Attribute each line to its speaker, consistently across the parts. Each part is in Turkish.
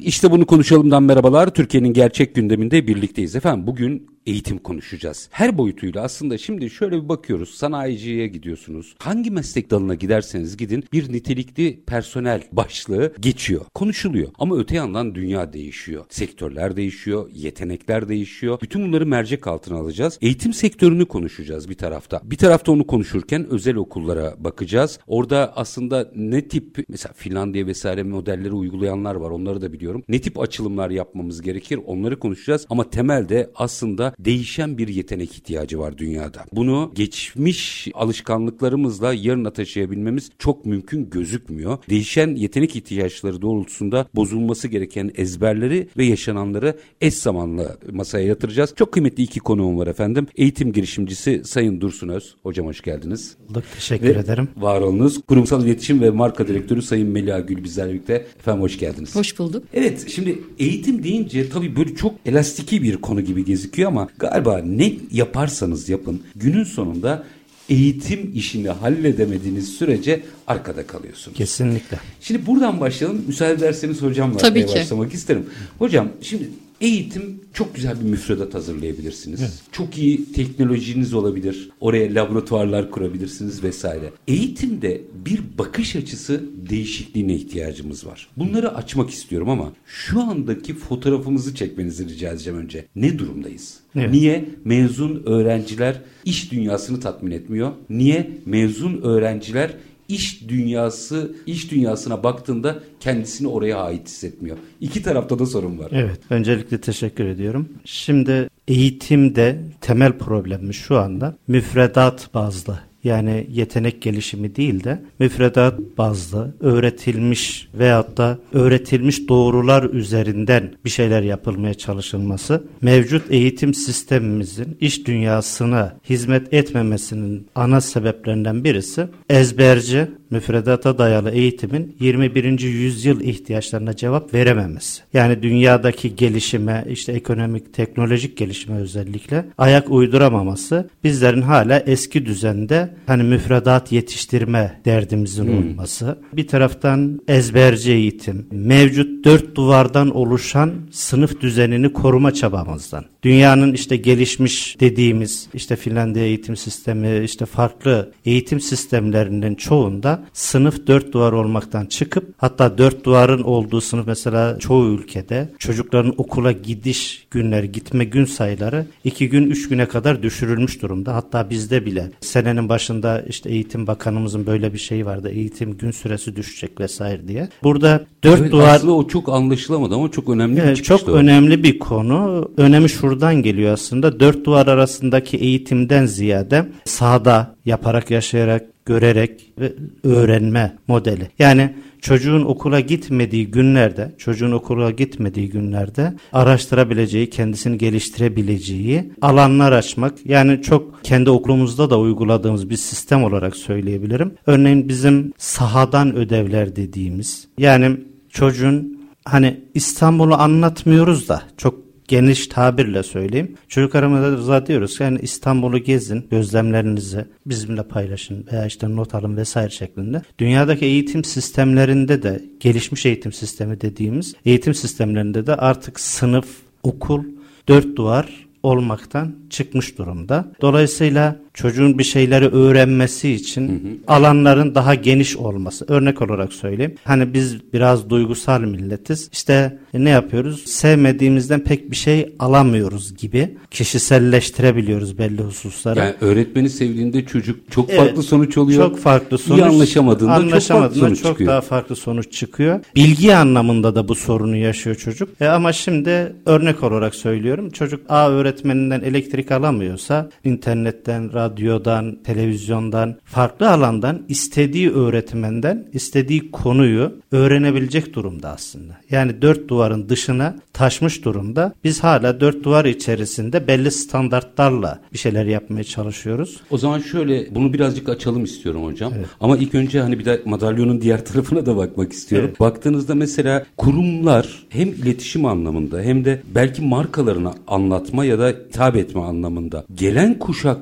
Speaker 1: İşte bunu konuşalımdan merhabalar. Türkiye'nin gerçek gündeminde birlikteyiz efendim. Bugün eğitim konuşacağız. Her boyutuyla aslında şimdi şöyle bir bakıyoruz. Sanayiciye gidiyorsunuz. Hangi meslek dalına giderseniz gidin bir nitelikli personel başlığı geçiyor. Konuşuluyor. Ama öte yandan dünya değişiyor. Sektörler değişiyor. Yetenekler değişiyor. Bütün bunları mercek altına alacağız. Eğitim sektörünü konuşacağız bir tarafta. Bir tarafta onu konuşurken özel okullara bakacağız. Orada aslında ne tip mesela Finlandiya vesaire modelleri uygulayanlar var. Onları da biliyorum. Ne tip açılımlar yapmamız gerekir? Onları konuşacağız. Ama temelde aslında değişen bir yetenek ihtiyacı var dünyada. Bunu geçmiş alışkanlıklarımızla yarına taşıyabilmemiz çok mümkün gözükmüyor. Değişen yetenek ihtiyaçları doğrultusunda bozulması gereken ezberleri ve yaşananları eş zamanlı masaya yatıracağız. Çok kıymetli iki konuğum var efendim. Eğitim girişimcisi Sayın Dursun Öz. Hocam hoş geldiniz.
Speaker 2: Bulduk, teşekkür ve ederim.
Speaker 1: Var olunuz. Kurumsal İletişim ve Marka Direktörü Sayın Melia Gül bizlerle birlikte. Efendim hoş geldiniz.
Speaker 3: Hoş bulduk.
Speaker 1: Evet şimdi eğitim deyince tabii böyle çok elastiki bir konu gibi gözüküyor ama galiba ne yaparsanız yapın günün sonunda eğitim işini halledemediğiniz sürece arkada kalıyorsunuz.
Speaker 2: Kesinlikle.
Speaker 1: Şimdi buradan başlayalım. Müsaade ederseniz hocamla Tabii ki. başlamak isterim. Hocam şimdi Eğitim çok güzel bir müfredat hazırlayabilirsiniz. Evet. Çok iyi teknolojiniz olabilir. Oraya laboratuvarlar kurabilirsiniz vesaire. Eğitimde bir bakış açısı değişikliğine ihtiyacımız var. Bunları açmak istiyorum ama şu andaki fotoğrafımızı çekmenizi rica edeceğim önce. Ne durumdayız? Evet. Niye mezun öğrenciler iş dünyasını tatmin etmiyor? Niye mezun öğrenciler iş dünyası iş dünyasına baktığında kendisini oraya ait hissetmiyor. İki tarafta da sorun var.
Speaker 2: Evet. Öncelikle teşekkür ediyorum. Şimdi eğitimde temel problemimiz şu anda müfredat bazlı yani yetenek gelişimi değil de müfredat bazlı öğretilmiş veyahut da öğretilmiş doğrular üzerinden bir şeyler yapılmaya çalışılması mevcut eğitim sistemimizin iş dünyasına hizmet etmemesinin ana sebeplerinden birisi ezberci müfredata dayalı eğitimin 21. yüzyıl ihtiyaçlarına cevap verememesi. Yani dünyadaki gelişime, işte ekonomik, teknolojik gelişime özellikle ayak uyduramaması bizlerin hala eski düzende hani müfredat yetiştirme derdimizin hmm. olması. Bir taraftan ezberci eğitim, mevcut dört duvardan oluşan sınıf düzenini koruma çabamızdan. Dünyanın işte gelişmiş dediğimiz işte Finlandiya eğitim sistemi, işte farklı eğitim sistemlerinin çoğunda sınıf dört duvar olmaktan çıkıp hatta dört duvarın olduğu sınıf mesela çoğu ülkede çocukların okula gidiş günleri, gitme gün sayıları iki gün, üç güne kadar düşürülmüş durumda. Hatta bizde bile senenin başında işte eğitim bakanımızın böyle bir şeyi vardı. Eğitim gün süresi düşecek vesaire diye. Burada dört evet, duvar...
Speaker 1: Aslında o çok anlaşılamadı ama çok önemli
Speaker 2: bir Çok o. önemli bir konu. Önemi şuradan geliyor aslında. Dört duvar arasındaki eğitimden ziyade sahada yaparak, yaşayarak, görerek ve öğrenme modeli. Yani çocuğun okula gitmediği günlerde, çocuğun okula gitmediği günlerde araştırabileceği, kendisini geliştirebileceği alanlar açmak. Yani çok kendi okulumuzda da uyguladığımız bir sistem olarak söyleyebilirim. Örneğin bizim sahadan ödevler dediğimiz. Yani çocuğun hani İstanbul'u anlatmıyoruz da çok geniş tabirle söyleyeyim. Çocuklarımıza diyoruz yani İstanbul'u gezin, gözlemlerinizi bizimle paylaşın veya işte not alın vesaire şeklinde. Dünyadaki eğitim sistemlerinde de gelişmiş eğitim sistemi dediğimiz eğitim sistemlerinde de artık sınıf, okul, dört duvar olmaktan çıkmış durumda. Dolayısıyla çocuğun bir şeyleri öğrenmesi için hı hı. alanların daha geniş olması. Örnek olarak söyleyeyim. Hani biz biraz duygusal milletiz. İşte ne yapıyoruz? Sevmediğimizden pek bir şey alamıyoruz gibi kişiselleştirebiliyoruz belli hususları.
Speaker 1: Yani öğretmeni sevdiğinde çocuk çok evet, farklı sonuç oluyor.
Speaker 2: Çok farklı sonuç.
Speaker 1: İyi anlaşamadığında, anlaşamadığında çok farklı sonuç
Speaker 2: çok
Speaker 1: çıkıyor.
Speaker 2: daha farklı sonuç çıkıyor. Bilgi anlamında da bu sorunu yaşıyor çocuk. E ama şimdi örnek olarak söylüyorum. Çocuk A öğretmeninden elektrik alamıyorsa internetten, radyodan radyodan, televizyondan, farklı alandan istediği öğretmenden istediği konuyu öğrenebilecek durumda aslında. Yani dört duvarın dışına taşmış durumda. Biz hala dört duvar içerisinde belli standartlarla bir şeyler yapmaya çalışıyoruz.
Speaker 1: O zaman şöyle bunu birazcık açalım istiyorum hocam. Evet. Ama ilk önce hani bir de madalyonun diğer tarafına da bakmak istiyorum. Evet. Baktığınızda mesela kurumlar hem iletişim anlamında hem de belki markalarını anlatma ya da hitap etme anlamında gelen kuşak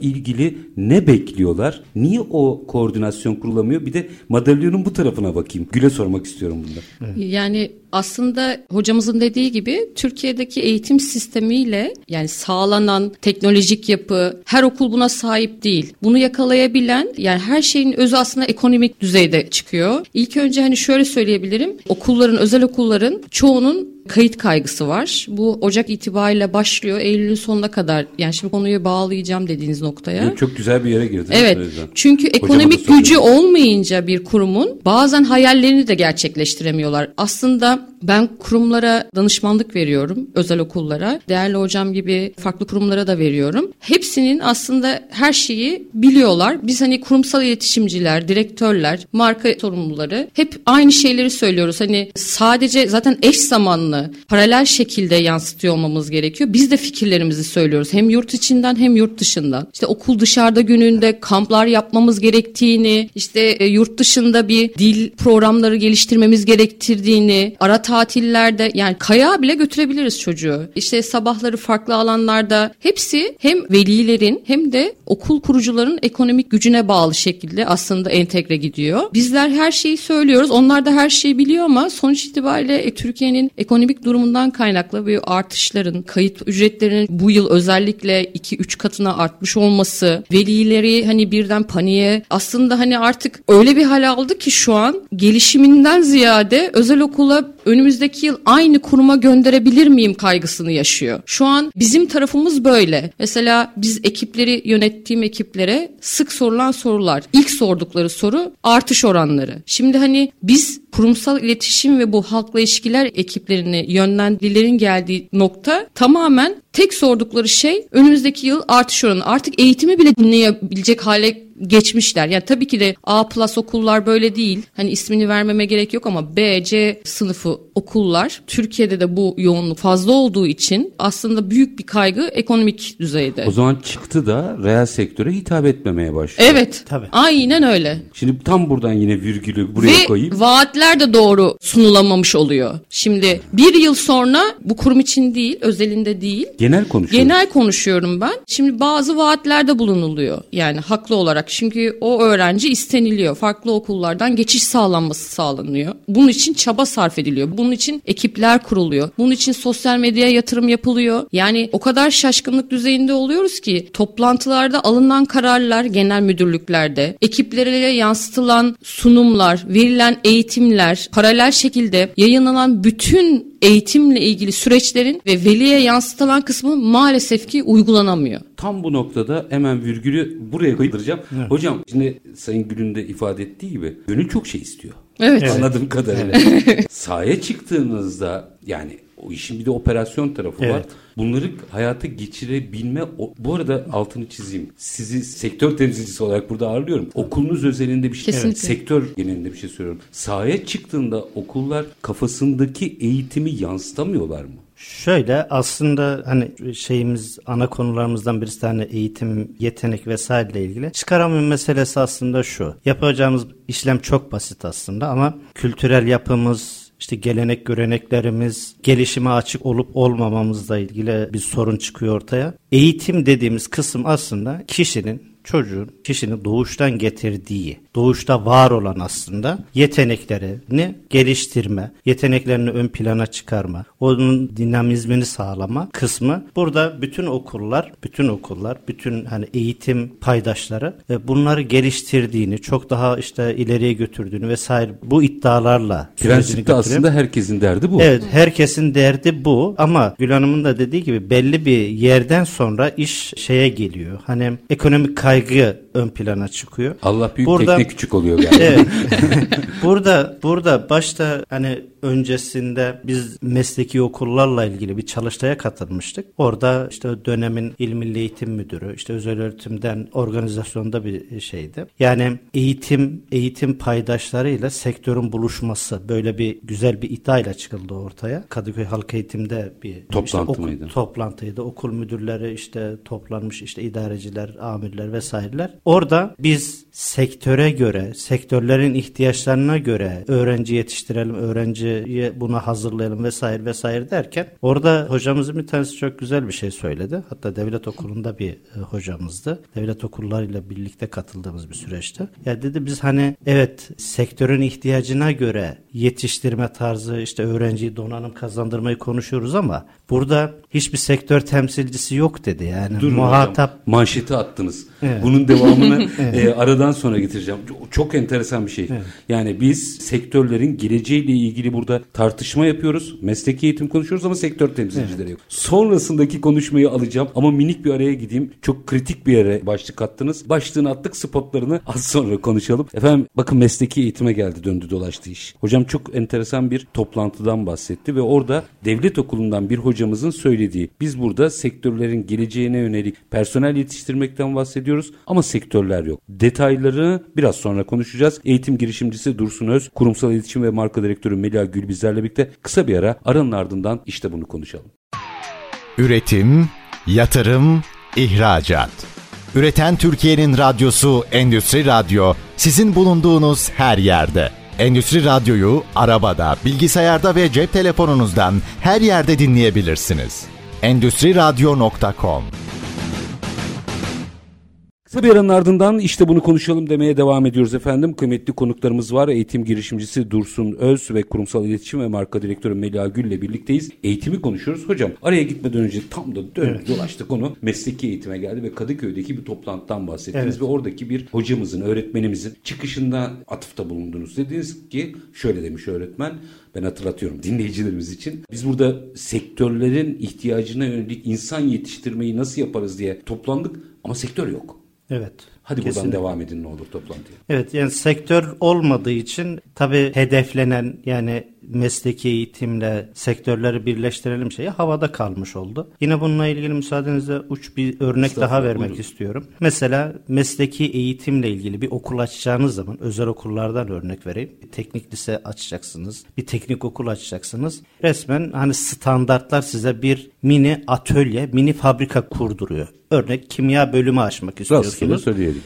Speaker 1: ilgili ne bekliyorlar? Niye o koordinasyon kurulamıyor? Bir de madalyonun bu tarafına bakayım. Gül'e sormak istiyorum bunda.
Speaker 3: Yani aslında hocamızın dediği gibi Türkiye'deki eğitim sistemiyle yani sağlanan teknolojik yapı her okul buna sahip değil. Bunu yakalayabilen yani her şeyin özü aslında ekonomik düzeyde çıkıyor. İlk önce hani şöyle söyleyebilirim. Okulların, özel okulların çoğunun kayıt kaygısı var. Bu Ocak itibariyle başlıyor. Eylül'ün sonuna kadar yani şimdi konuyu bağlayacağım dediğiniz noktaya.
Speaker 1: Evet, çok güzel bir yere girdiniz.
Speaker 3: Evet. Çünkü ekonomik gücü olmayınca bir kurumun bazen hayallerini de gerçekleştiremiyorlar. Aslında Instagram ben kurumlara danışmanlık veriyorum, özel okullara. Değerli hocam gibi farklı kurumlara da veriyorum. Hepsinin aslında her şeyi biliyorlar. Biz hani kurumsal iletişimciler, direktörler, marka sorumluları hep aynı şeyleri söylüyoruz. Hani sadece zaten eş zamanlı, paralel şekilde yansıtıyor olmamız gerekiyor. Biz de fikirlerimizi söylüyoruz. Hem yurt içinden hem yurt dışından. İşte okul dışarıda gününde kamplar yapmamız gerektiğini, işte e, yurt dışında bir dil programları geliştirmemiz gerektirdiğini, ara tatillerde yani kaya bile götürebiliriz çocuğu. İşte sabahları farklı alanlarda hepsi hem velilerin hem de okul kurucuların ekonomik gücüne bağlı şekilde aslında entegre gidiyor. Bizler her şeyi söylüyoruz. Onlar da her şeyi biliyor ama sonuç itibariyle e, Türkiye'nin ekonomik durumundan kaynaklı bir artışların, kayıt ücretlerinin bu yıl özellikle 2-3 katına artmış olması, velileri hani birden paniğe aslında hani artık öyle bir hal aldı ki şu an gelişiminden ziyade özel okula önümüzdeki yıl aynı kuruma gönderebilir miyim kaygısını yaşıyor. Şu an bizim tarafımız böyle. Mesela biz ekipleri yönettiğim ekiplere sık sorulan sorular. İlk sordukları soru artış oranları. Şimdi hani biz kurumsal iletişim ve bu halkla ilişkiler ekiplerini yönlendirilerin geldiği nokta tamamen tek sordukları şey önümüzdeki yıl artış oranı. Artık eğitimi bile dinleyebilecek hale geçmişler. Yani tabii ki de A plus okullar böyle değil. Hani ismini vermeme gerek yok ama B, C sınıfı okullar Türkiye'de de bu yoğunluk fazla olduğu için aslında büyük bir kaygı ekonomik düzeyde.
Speaker 1: O zaman çıktı da reel sektöre hitap etmemeye başlıyor.
Speaker 3: Evet. Tabii. Aynen öyle.
Speaker 1: Şimdi tam buradan yine virgülü buraya
Speaker 3: Ve
Speaker 1: koyayım.
Speaker 3: vaatler de doğru sunulamamış oluyor. Şimdi bir yıl sonra bu kurum için değil, özelinde değil.
Speaker 1: Genel konuşuyorum.
Speaker 3: Genel konuşuyorum ben. Şimdi bazı vaatlerde bulunuluyor. Yani haklı olarak çünkü o öğrenci isteniliyor. Farklı okullardan geçiş sağlanması sağlanıyor. Bunun için çaba sarf ediliyor. Bunun için ekipler kuruluyor. Bunun için sosyal medyaya yatırım yapılıyor. Yani o kadar şaşkınlık düzeyinde oluyoruz ki toplantılarda alınan kararlar genel müdürlüklerde, ekiplere yansıtılan sunumlar, verilen eğitimler, paralel şekilde yayınlanan bütün eğitimle ilgili süreçlerin ve veliye yansıtılan kısmı maalesef ki uygulanamıyor.
Speaker 1: Tam bu noktada hemen virgülü buraya koyduracağım. Evet. Hocam şimdi Sayın Gül'ün de ifade ettiği gibi gönül çok şey istiyor.
Speaker 3: Evet.
Speaker 1: Anladığım kadarıyla. Sahaya çıktığınızda yani o işin bir de operasyon tarafı evet. var. Bunları hayata geçirebilme o, bu arada altını çizeyim. Sizi sektör temsilcisi olarak burada ağırlıyorum. Okulunuz özelinde bir şey
Speaker 3: Kesinlikle.
Speaker 1: sektör genelinde bir şey söylüyorum. Sahaya çıktığında okullar kafasındaki eğitimi yansıtamıyorlar mı?
Speaker 2: Şöyle aslında hani şeyimiz ana konularımızdan birisi tane hani eğitim, yetenek vesaireyle ilgili. Çıkaramın meselesi aslında şu. Yapacağımız işlem çok basit aslında ama kültürel yapımız, işte gelenek göreneklerimiz, gelişime açık olup olmamamızla ilgili bir sorun çıkıyor ortaya. Eğitim dediğimiz kısım aslında kişinin çocuğun kişinin doğuştan getirdiği, doğuşta var olan aslında yeteneklerini geliştirme, yeteneklerini ön plana çıkarma, onun dinamizmini sağlama kısmı burada bütün okullar, bütün okullar, bütün hani eğitim paydaşları e, bunları geliştirdiğini, çok daha işte ileriye götürdüğünü vesaire bu iddialarla
Speaker 1: Prensipte aslında herkesin derdi bu.
Speaker 2: Evet, herkesin derdi bu ama Gül Hanım'ın da dediği gibi belli bir yerden sonra iş şeye geliyor. Hani ekonomik kay kaygı ön plana çıkıyor.
Speaker 1: Allah büyük burada, tekne küçük oluyor galiba.
Speaker 2: Evet. burada burada başta hani öncesinde biz mesleki okullarla ilgili bir çalıştaya katılmıştık. Orada işte dönemin İl Milli Eğitim Müdürü, işte özel öğretimden organizasyonda bir şeydi. Yani eğitim eğitim paydaşlarıyla sektörün buluşması böyle bir güzel bir iddiayla çıkıldı ortaya. Kadıköy Halk Eğitim'de bir
Speaker 1: toplantı işte, okul, mıydı?
Speaker 2: Toplantıydı. Okul müdürleri işte toplanmış işte idareciler, amirler vesaireler. Orada biz sektöre göre, sektörlerin ihtiyaçlarına göre öğrenci yetiştirelim, öğrenciyi buna hazırlayalım vesaire vesaire derken orada hocamızın bir tanesi çok güzel bir şey söyledi. Hatta devlet okulunda bir e, hocamızdı. Devlet okullarıyla birlikte katıldığımız bir süreçte. Ya dedi biz hani evet sektörün ihtiyacına göre yetiştirme tarzı işte öğrenciyi donanım kazandırmayı konuşuyoruz ama burada hiçbir sektör temsilcisi yok dedi. Yani
Speaker 1: Durun muhatap hocam, manşeti attınız. Evet. Bunun devamını evet. e, aradan sonra getireceğim. Çok, çok enteresan bir şey. Evet. Yani biz sektörlerin geleceğiyle ilgili burada tartışma yapıyoruz. Mesleki eğitim konuşuyoruz ama sektör temsilcileri evet. yok. Sonrasındaki konuşmayı alacağım ama minik bir araya gideyim. Çok kritik bir yere başlık attınız. Başlığını attık spotlarını az sonra konuşalım. Efendim bakın mesleki eğitime geldi döndü dolaştı iş. Hocam çok enteresan bir toplantıdan bahsetti ve orada devlet okulundan bir hocamızın söylediği biz burada sektörlerin geleceğine yönelik personel yetiştirmekten bahsediyoruz ama sektörler yok. Detayları biraz sonra konuşacağız. Eğitim girişimcisi Dursun Öz, kurumsal iletişim ve marka direktörü Melia Gül bizlerle birlikte kısa bir ara aranın ardından işte bunu konuşalım.
Speaker 4: Üretim, yatırım, ihracat. Üreten Türkiye'nin radyosu Endüstri Radyo sizin bulunduğunuz her yerde. Endüstri Radyo'yu arabada, bilgisayarda ve cep telefonunuzdan her yerde dinleyebilirsiniz. Endüstri Radyo.com
Speaker 1: Kısa bir aranın ardından işte bunu konuşalım demeye devam ediyoruz efendim. Kıymetli konuklarımız var. Eğitim girişimcisi Dursun Öz ve kurumsal iletişim ve marka direktörü Melia Gül ile birlikteyiz. Eğitimi konuşuyoruz. Hocam araya gitmeden önce tam da döndük evet. dolaştık onu. Mesleki eğitime geldi ve Kadıköy'deki bir toplantıdan bahsettiniz evet. ve oradaki bir hocamızın, öğretmenimizin çıkışında atıfta bulundunuz. Dediniz ki şöyle demiş öğretmen ben hatırlatıyorum dinleyicilerimiz için. Biz burada sektörlerin ihtiyacına yönelik insan yetiştirmeyi nasıl yaparız diye toplandık ama sektör yok.
Speaker 2: Evet.
Speaker 1: Hadi Kesinlikle. buradan devam edin ne olur toplantıya.
Speaker 2: Evet yani sektör olmadığı için tabii hedeflenen yani mesleki eğitimle sektörleri birleştirelim şeyi havada kalmış oldu. Yine bununla ilgili müsaadenizle uç bir örnek daha vermek buyurun. istiyorum. Mesela mesleki eğitimle ilgili bir okul açacağınız zaman özel okullardan örnek vereyim. Bir teknik lise açacaksınız. Bir teknik okul açacaksınız. Resmen hani standartlar size bir mini atölye, mini fabrika kurduruyor. Örnek kimya bölümü açmak istiyorsunuz.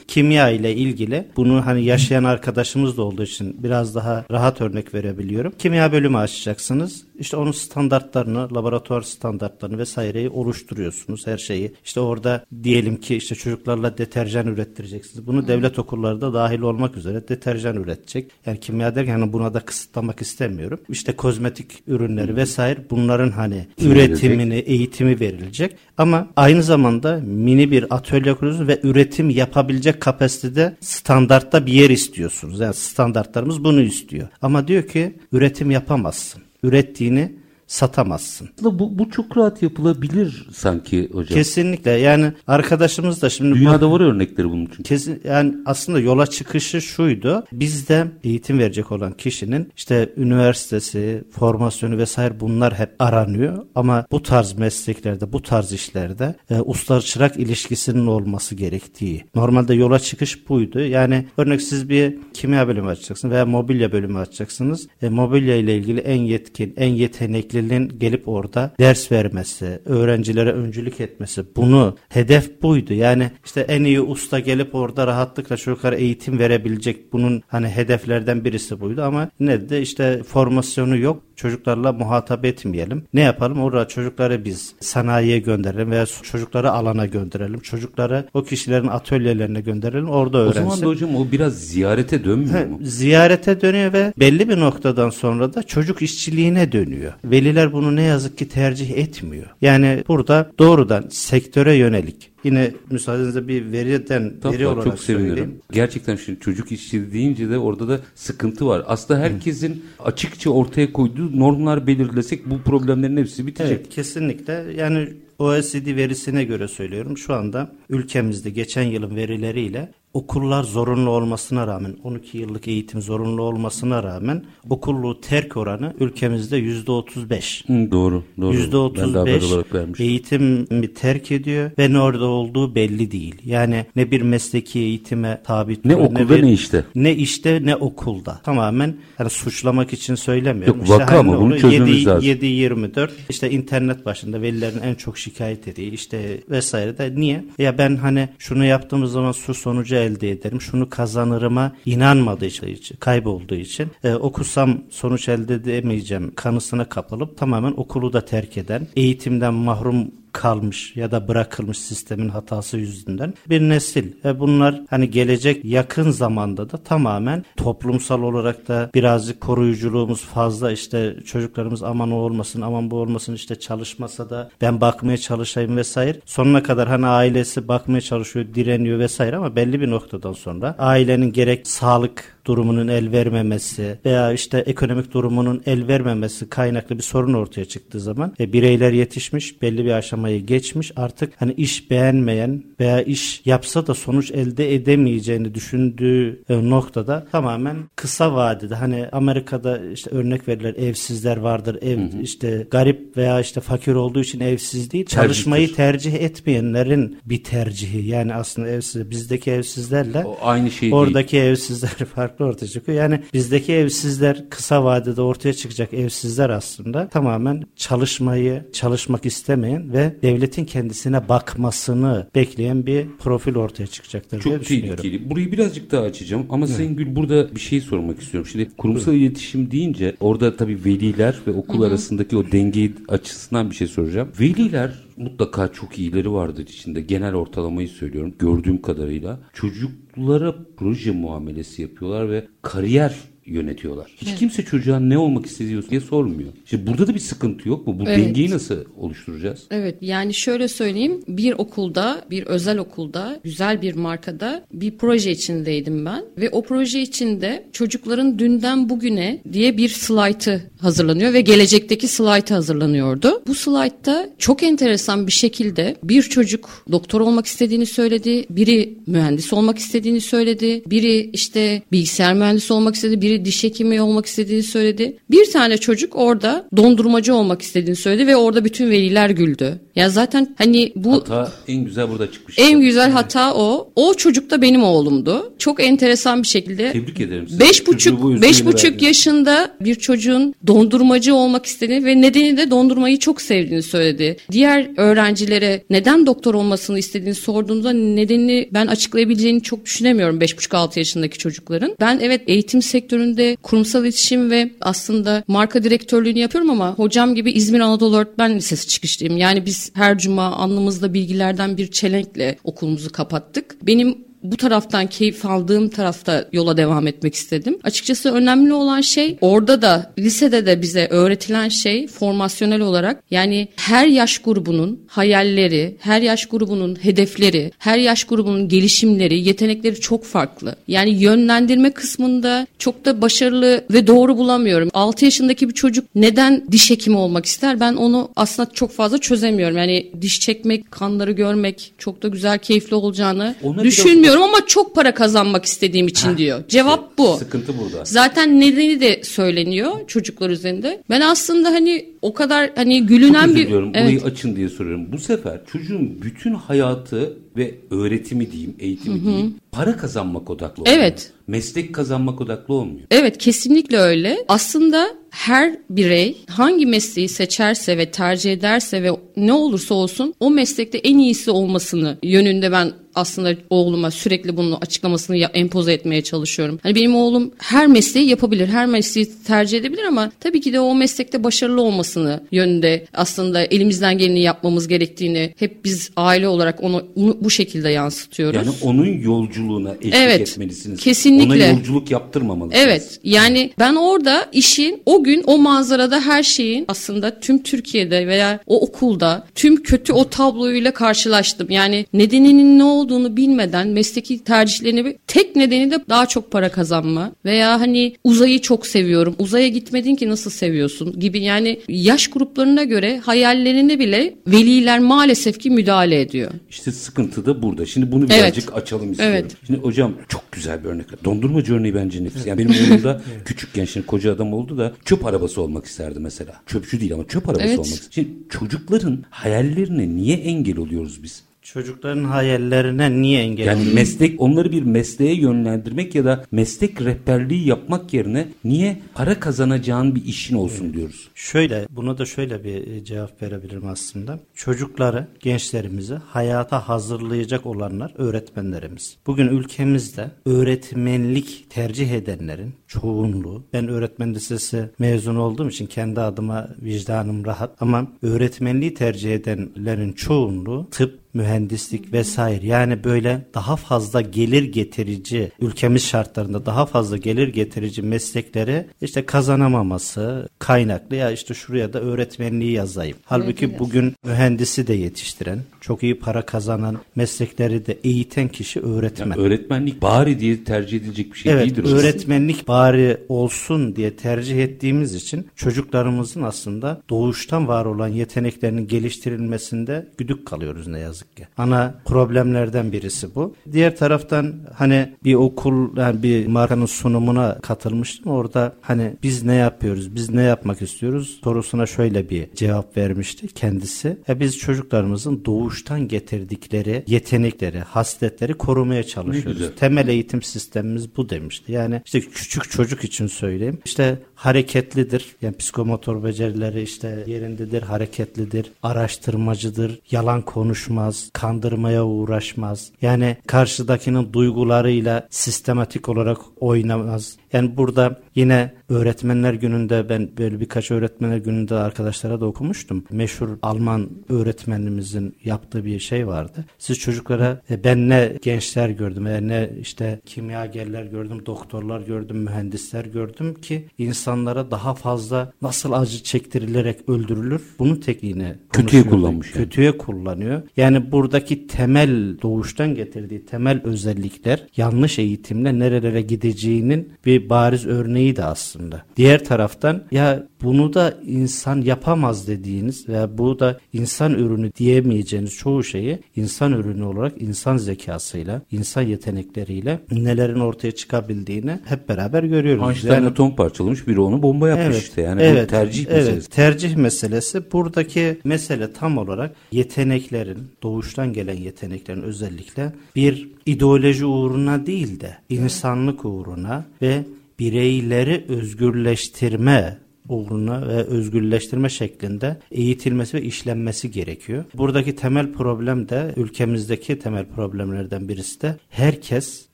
Speaker 2: Kimya ile ilgili bunu hani yaşayan arkadaşımız da olduğu için biraz daha rahat örnek verebiliyorum. Kimya bölümü açacaksınız. İşte onun standartlarını, laboratuvar standartlarını vesaireyi oluşturuyorsunuz her şeyi. İşte orada diyelim ki işte çocuklarla deterjan ürettireceksiniz. Bunu devlet okulları da dahil olmak üzere deterjan üretecek. Yani kimya derken hani buna da kısıtlamak istemiyorum. İşte kozmetik ürünleri vesaire bunların hani üretimini, eğitimi verilecek. Ama aynı zamanda mini bir atölye kuruyorsunuz ve üretim yapabilecek kapasitede standartta bir yer istiyorsunuz. Yani standartlarımız bunu istiyor. Ama diyor ki üretim yapamazsın. Ürettiğini satamazsın.
Speaker 1: Bu, bu çok rahat yapılabilir sanki hocam.
Speaker 2: Kesinlikle yani arkadaşımız da şimdi
Speaker 1: dünyada bu, var örnekleri bunun için.
Speaker 2: Kesin yani aslında yola çıkışı şuydu. Bizde eğitim verecek olan kişinin işte üniversitesi, formasyonu vesaire bunlar hep aranıyor ama bu tarz mesleklerde, bu tarz işlerde e, usta çırak ilişkisinin olması gerektiği. Normalde yola çıkış buydu. Yani örnek siz bir kimya bölümü açacaksınız veya mobilya bölümü açacaksınız. E, mobilya ile ilgili en yetkin, en yetenekli yetkilinin gelip orada ders vermesi, öğrencilere öncülük etmesi bunu hedef buydu. Yani işte en iyi usta gelip orada rahatlıkla çocuklara eğitim verebilecek bunun hani hedeflerden birisi buydu ama ne de işte formasyonu yok çocuklarla muhatap etmeyelim. Ne yapalım? Orada çocukları biz sanayiye gönderelim veya çocukları alana gönderelim. Çocukları o kişilerin atölyelerine gönderelim. Orada öğrensin. O
Speaker 1: zaman da hocam o biraz ziyarete dönmüyor mu?
Speaker 2: Ziyarete dönüyor ve belli bir noktadan sonra da çocuk işçiliğine dönüyor. Veliler bunu ne yazık ki tercih etmiyor. Yani burada doğrudan sektöre yönelik yine müsaadenizle bir veriden
Speaker 1: Tabii,
Speaker 2: veri olarak
Speaker 1: çok sevinirim.
Speaker 2: söyleyeyim.
Speaker 1: Gerçekten şimdi çocuk işçiliği deyince de orada da sıkıntı var. Aslında herkesin açıkça ortaya koyduğu normlar belirlesek bu problemlerin hepsi bitecek.
Speaker 2: Evet kesinlikle yani OECD verisine göre söylüyorum şu anda ülkemizde geçen yılın verileriyle okullar zorunlu olmasına rağmen 12 yıllık eğitim zorunlu olmasına rağmen okullu terk oranı ülkemizde yüzde 35.
Speaker 1: Hı, doğru, doğru.
Speaker 2: Yüzde
Speaker 1: Ben de haber
Speaker 2: 35
Speaker 1: olarak vermiştim.
Speaker 2: eğitimi terk ediyor ve ne orada olduğu belli değil. Yani ne bir mesleki eğitime tabi
Speaker 1: Ne
Speaker 2: tutuyor,
Speaker 1: okulda
Speaker 2: bir-
Speaker 1: ne işte.
Speaker 2: Ne işte ne okulda. Tamamen hani suçlamak için söylemiyorum.
Speaker 1: Yok, vaka ama bunu çözmemiz lazım.
Speaker 2: 7-24 işte internet başında velilerin en çok şikayet ettiği işte vesaire de niye? Ya ben hani şunu yaptığımız zaman şu sonucu elde ederim. Şunu kazanırıma inanmadığı için, kaybolduğu için e, okusam sonuç elde edemeyeceğim kanısına kapılıp tamamen okulu da terk eden, eğitimden mahrum kalmış ya da bırakılmış sistemin hatası yüzünden bir nesil. Ve bunlar hani gelecek yakın zamanda da tamamen toplumsal olarak da birazcık koruyuculuğumuz fazla işte çocuklarımız aman o olmasın aman bu olmasın işte çalışmasa da ben bakmaya çalışayım vesaire. Sonuna kadar hani ailesi bakmaya çalışıyor direniyor vesaire ama belli bir noktadan sonra ailenin gerek sağlık durumunun el vermemesi veya işte ekonomik durumunun el vermemesi kaynaklı bir sorun ortaya çıktığı zaman e, bireyler yetişmiş belli bir aşamayı geçmiş artık hani iş beğenmeyen veya iş yapsa da sonuç elde edemeyeceğini düşündüğü e, noktada tamamen kısa vadede hani Amerika'da işte örnek verilen evsizler vardır ev işte garip veya işte fakir olduğu için evsiz değil
Speaker 1: Tercihtir.
Speaker 2: çalışmayı tercih etmeyenlerin bir tercihi yani aslında evsiz bizdeki evsizlerle
Speaker 1: O aynı şey değil.
Speaker 2: Oradaki evsizler farklı ortaya çıkıyor. Yani bizdeki evsizler kısa vadede ortaya çıkacak evsizler aslında tamamen çalışmayı, çalışmak istemeyen ve devletin kendisine bakmasını bekleyen bir profil ortaya çıkacaktır diye
Speaker 1: Çok
Speaker 2: düşünüyorum.
Speaker 1: tehlikeli. Burayı birazcık daha açacağım ama Sayın Gül burada bir şey sormak istiyorum. Şimdi kurumsal iletişim deyince orada tabii veliler ve okul arasındaki o denge açısından bir şey soracağım. Veliler mutlaka çok iyileri vardır içinde. Genel ortalamayı söylüyorum gördüğüm kadarıyla. Çocuklara proje muamelesi yapıyorlar ve kariyer yönetiyorlar. Hiç kimse çocuğa ne olmak istediği diye sormuyor. Şimdi burada da bir sıkıntı yok mu? Bu
Speaker 3: Evet.
Speaker 1: dengeyi nasıl oluşturacağız?
Speaker 3: Evet yani şöyle söyleyeyim bir okulda bir özel okulda güzel bir markada bir proje içindeydim ben ve o proje içinde çocukların dünden bugüne diye bir slaytı hazırlanıyor ve gelecekteki slaytı hazırlanıyordu. Bu slaytta çok enteresan bir şekilde bir çocuk doktor olmak istediğini söyledi, biri mühendis olmak istediğini söyledi, biri işte bilgisayar mühendisi olmak istedi, biri diş hekimi olmak istediğini söyledi. Bir tane çocuk orada dondurmacı olmak istediğini söyledi ve orada bütün veliler güldü. Ya zaten hani bu
Speaker 1: Hata en güzel burada çıkmış.
Speaker 3: en güzel hata o. O çocuk da benim oğlumdu. Çok enteresan bir şekilde.
Speaker 1: Tebrik ederim sizi.
Speaker 3: Beş
Speaker 1: bu
Speaker 3: buçuk,
Speaker 1: özgürlüğünü
Speaker 3: beş buçuk yaşında bir çocuğun dondurmacı olmak istediğini ve nedeni de dondurmayı çok sevdiğini söyledi. Diğer öğrencilere neden doktor olmasını istediğini sorduğumda nedenini ben açıklayabileceğini çok düşünemiyorum beş buçuk altı yaşındaki çocukların. Ben evet eğitim sektöründe kurumsal iletişim ve aslında marka direktörlüğünü yapıyorum ama hocam gibi İzmir Anadolu Öğretmen Lisesi çıkışlıyım. Yani biz her cuma alnımızda bilgilerden bir çelenkle okulumuzu kapattık. Benim bu taraftan keyif aldığım tarafta yola devam etmek istedim. Açıkçası önemli olan şey orada da lisede de bize öğretilen şey formasyonel olarak yani her yaş grubunun hayalleri, her yaş grubunun hedefleri, her yaş grubunun gelişimleri, yetenekleri çok farklı. Yani yönlendirme kısmında çok da başarılı ve doğru bulamıyorum. 6 yaşındaki bir çocuk neden diş hekimi olmak ister? Ben onu aslında çok fazla çözemiyorum. Yani diş çekmek, kanları görmek çok da güzel, keyifli olacağını
Speaker 1: Ona biraz-
Speaker 3: düşünmüyorum ama çok para kazanmak istediğim için diyor. Cevap bu.
Speaker 1: Sıkıntı burada.
Speaker 3: Zaten nedeni de söyleniyor çocuklar üzerinde. Ben aslında hani o kadar hani gülünen
Speaker 1: Çok
Speaker 3: bir
Speaker 1: diliyorum.
Speaker 3: Evet.
Speaker 1: Burayı açın diye soruyorum. Bu sefer çocuğun bütün hayatı ve öğretimi diyeyim, eğitimi diyeyim, para kazanmak odaklı oluyor.
Speaker 3: Evet.
Speaker 1: Meslek kazanmak odaklı olmuyor.
Speaker 3: Evet kesinlikle öyle. Aslında her birey hangi mesleği seçerse ve tercih ederse ve ne olursa olsun o meslekte en iyisi olmasını yönünde ben aslında oğluma sürekli bunun açıklamasını empoze etmeye çalışıyorum. Hani benim oğlum her mesleği yapabilir, her mesleği tercih edebilir ama tabii ki de o meslekte başarılı olmasını yönünde aslında elimizden geleni yapmamız gerektiğini hep biz aile olarak onu, onu bu şekilde yansıtıyoruz.
Speaker 1: Yani onun yolculuğuna eşlik
Speaker 3: Evet,
Speaker 1: etmelisiniz.
Speaker 3: kesinlikle.
Speaker 1: Ona yolculuk yaptırmamalısınız.
Speaker 3: Evet yani ben orada işin o o gün o manzarada her şeyin aslında tüm Türkiye'de veya o okulda tüm kötü o tabloyla karşılaştım. Yani nedeninin ne olduğunu bilmeden mesleki tercihlerini tek nedeni de daha çok para kazanma veya hani uzayı çok seviyorum. Uzaya gitmedin ki nasıl seviyorsun gibi yani yaş gruplarına göre hayallerine bile veliler maalesef ki müdahale ediyor.
Speaker 1: İşte sıkıntı da burada. Şimdi bunu birazcık evet. açalım istiyorum. Evet. Şimdi hocam çok güzel bir örnek. Dondurmacı örneği bence nefis. Yani benim oğlumda küçükken şimdi koca adam oldu da çöp arabası olmak isterdi mesela. Çöpçü değil ama çöp arabası evet. olmak. Şimdi çocukların hayallerine niye engel oluyoruz biz?
Speaker 2: Çocukların hayallerine niye engel
Speaker 1: Yani meslek onları bir mesleğe yönlendirmek ya da meslek rehberliği yapmak yerine niye para kazanacağın bir işin olsun evet. diyoruz.
Speaker 2: Şöyle bunu da şöyle bir e, cevap verebilirim aslında. Çocukları, gençlerimizi hayata hazırlayacak olanlar öğretmenlerimiz. Bugün ülkemizde öğretmenlik tercih edenlerin çoğunluğu ben öğretmen lisesi mezun olduğum için kendi adıma vicdanım rahat ama öğretmenliği tercih edenlerin çoğunluğu tıp, mühendislik vesaire yani böyle daha fazla gelir getirici ülkemiz şartlarında daha fazla gelir getirici meslekleri işte kazanamaması kaynaklı ya işte şuraya da öğretmenliği yazayım. Halbuki bugün mühendisi de yetiştiren çok iyi para kazanan meslekleri de eğiten kişi öğretmen.
Speaker 1: Yani öğretmenlik bari diye tercih edilecek bir şey
Speaker 2: evet,
Speaker 1: değildir.
Speaker 2: Evet öğretmenlik bari olsun diye tercih ettiğimiz için çocuklarımızın aslında doğuştan var olan yeteneklerinin geliştirilmesinde güdük kalıyoruz ne yazık ki. Ana problemlerden birisi bu. Diğer taraftan hani bir okul yani bir markanın sunumuna katılmıştım. Orada hani biz ne yapıyoruz? Biz ne yapmak istiyoruz? Sorusuna şöyle bir cevap vermişti kendisi. Ya biz çocuklarımızın doğuştan getirdikleri yetenekleri, hasletleri korumaya çalışıyoruz. Temel eğitim sistemimiz bu demişti. Yani işte küçük çocuk için söyleyeyim. İşte hareketlidir. Yani psikomotor becerileri işte yerindedir, hareketlidir, araştırmacıdır, yalan konuşmaz, kandırmaya uğraşmaz. Yani karşıdakinin duygularıyla sistematik olarak oynamaz. Yani burada yine öğretmenler gününde ben böyle birkaç öğretmenler gününde arkadaşlara da okumuştum. Meşhur Alman öğretmenimizin yaptığı bir şey vardı. Siz çocuklara e, ben ne gençler gördüm veya ne işte kimyagerler gördüm, doktorlar gördüm, mühendisler gördüm ki insanlara daha fazla nasıl acı çektirilerek öldürülür bunun tekniğini
Speaker 1: kötüye kullanmış.
Speaker 2: Yani. Kötüye kullanıyor. Yani buradaki temel doğuştan getirdiği temel özellikler yanlış eğitimle nerelere gideceğinin bir bariz örneği de aslında. Diğer taraftan ya bunu da insan yapamaz dediğiniz veya bu da insan ürünü diyemeyeceğiniz çoğu şeyi insan ürünü olarak insan zekasıyla, insan yetenekleriyle nelerin ortaya çıkabildiğini hep beraber görüyoruz.
Speaker 1: Einstein yani, atom parçalamış biri onu bomba yapmış evet, işte. Yani evet, bu tercih evet, meselesi.
Speaker 2: Tercih meselesi. Buradaki mesele tam olarak yeteneklerin, doğuştan gelen yeteneklerin özellikle bir ideoloji uğruna değil de insanlık uğruna ve bireyleri özgürleştirme uğruna ve özgürleştirme şeklinde eğitilmesi ve işlenmesi gerekiyor. Buradaki temel problem de ülkemizdeki temel problemlerden birisi de herkes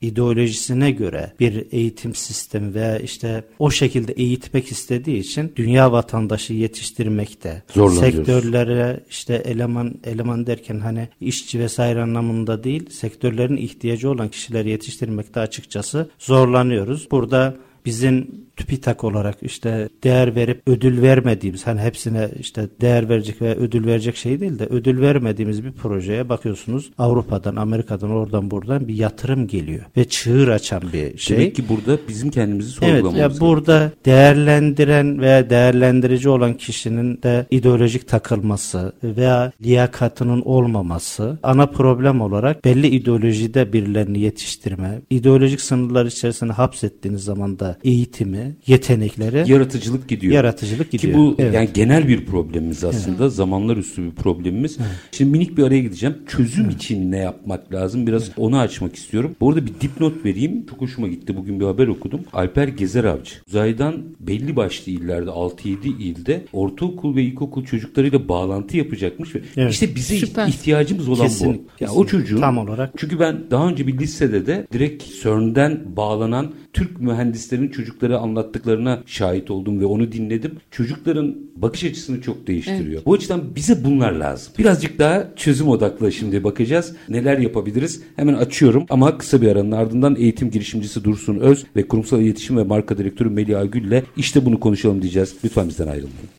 Speaker 2: ideolojisine göre bir eğitim sistemi veya işte o şekilde eğitmek istediği için dünya vatandaşı yetiştirmekte. Sektörlere işte eleman eleman derken hani işçi vesaire anlamında değil sektörlerin ihtiyacı olan kişileri yetiştirmekte açıkçası zorlanıyoruz. Burada bizim TÜBİTAK olarak işte değer verip ödül vermediğimiz hani hepsine işte değer verecek ve ödül verecek şey değil de ödül vermediğimiz bir projeye bakıyorsunuz Avrupa'dan Amerika'dan oradan buradan bir yatırım geliyor ve çığır açan bir şey.
Speaker 1: Demek ki burada bizim kendimizi sorgulamamız
Speaker 2: Evet ya burada değerlendiren veya değerlendirici olan kişinin de ideolojik takılması veya liyakatının olmaması ana problem olarak belli ideolojide birilerini yetiştirme, ideolojik sınırlar içerisinde hapsettiğiniz zaman da eğitimi yetenekleri
Speaker 1: yaratıcılık gidiyor.
Speaker 2: Yaratıcılık gidiyor.
Speaker 1: Ki bu evet. yani genel bir problemimiz aslında. Evet. Zamanlar üstü bir problemimiz. Evet. Şimdi minik bir araya gideceğim. Çözüm evet. için ne yapmak lazım? Biraz evet. onu açmak istiyorum. Bu arada bir dipnot vereyim. Çok hoşuma gitti. Bugün bir haber okudum. Alper Gezer Avcı. Uzaydan belli başlı illerde 6-7 ilde ortaokul ve ilkokul çocuklarıyla bağlantı yapacakmış ve evet. işte bize Süper. ihtiyacımız olan kesinlikle, bu. Ya kesinlikle. o çocuğun
Speaker 2: tam olarak.
Speaker 1: Çünkü ben daha önce bir lisede de direkt CERN'den bağlanan Türk mühendisleri mühendislerin çocuklara anlattıklarına şahit oldum ve onu dinledim. Çocukların bakış açısını çok değiştiriyor. Evet. Bu açıdan bize bunlar lazım. Birazcık daha çözüm odaklı şimdi bakacağız. Neler yapabiliriz? Hemen açıyorum ama kısa bir aranın ardından eğitim girişimcisi Dursun Öz ve kurumsal iletişim ve marka direktörü Melih Gül ile işte bunu konuşalım diyeceğiz. Lütfen bizden ayrılmayın.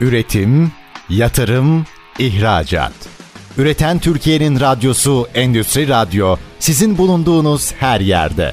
Speaker 4: Üretim, yatırım, ihracat. Üreten Türkiye'nin radyosu Endüstri Radyo sizin bulunduğunuz her yerde.